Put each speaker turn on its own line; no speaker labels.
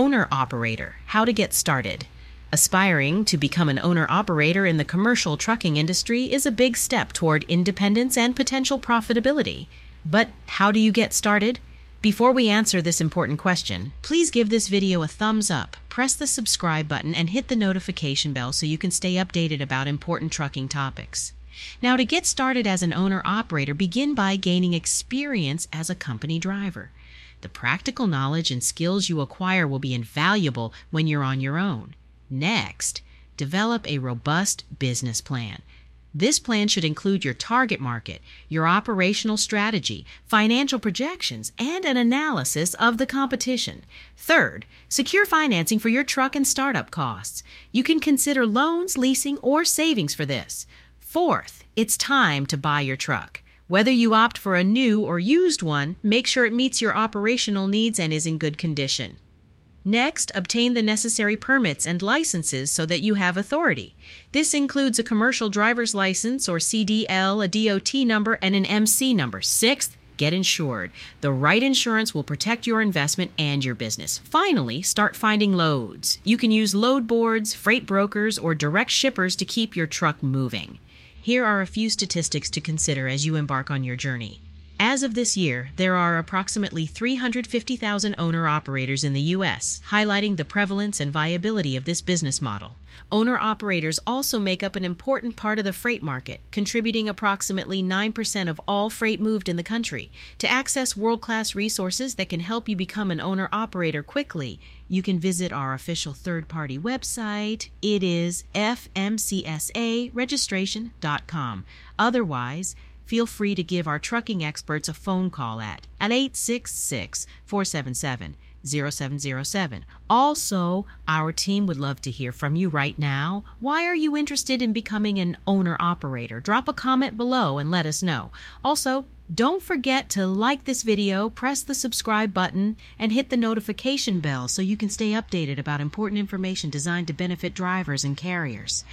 Owner Operator How to Get Started. Aspiring to become an owner operator in the commercial trucking industry is a big step toward independence and potential profitability. But how do you get started? Before we answer this important question, please give this video a thumbs up, press the subscribe button, and hit the notification bell so you can stay updated about important trucking topics. Now, to get started as an owner operator, begin by gaining experience as a company driver. The practical knowledge and skills you acquire will be invaluable when you're on your own. Next, develop a robust business plan. This plan should include your target market, your operational strategy, financial projections, and an analysis of the competition. Third, secure financing for your truck and startup costs. You can consider loans, leasing, or savings for this. Fourth, it's time to buy your truck. Whether you opt for a new or used one, make sure it meets your operational needs and is in good condition. Next, obtain the necessary permits and licenses so that you have authority. This includes a commercial driver's license or CDL, a DOT number, and an MC number. Sixth, get insured. The right insurance will protect your investment and your business. Finally, start finding loads. You can use load boards, freight brokers, or direct shippers to keep your truck moving. Here are a few statistics to consider as you embark on your journey. As of this year, there are approximately 350,000 owner operators in the U.S., highlighting the prevalence and viability of this business model. Owner operators also make up an important part of the freight market, contributing approximately 9% of all freight moved in the country. To access world class resources that can help you become an owner operator quickly, you can visit our official third party website. It is fmcsaregistration.com. Otherwise, feel free to give our trucking experts a phone call at, at 866 477 0707. Also, our team would love to hear from you right now. Why are you interested in becoming an owner operator? Drop a comment below and let us know. Also, don't forget to like this video, press the subscribe button, and hit the notification bell so you can stay updated about important information designed to benefit drivers and carriers.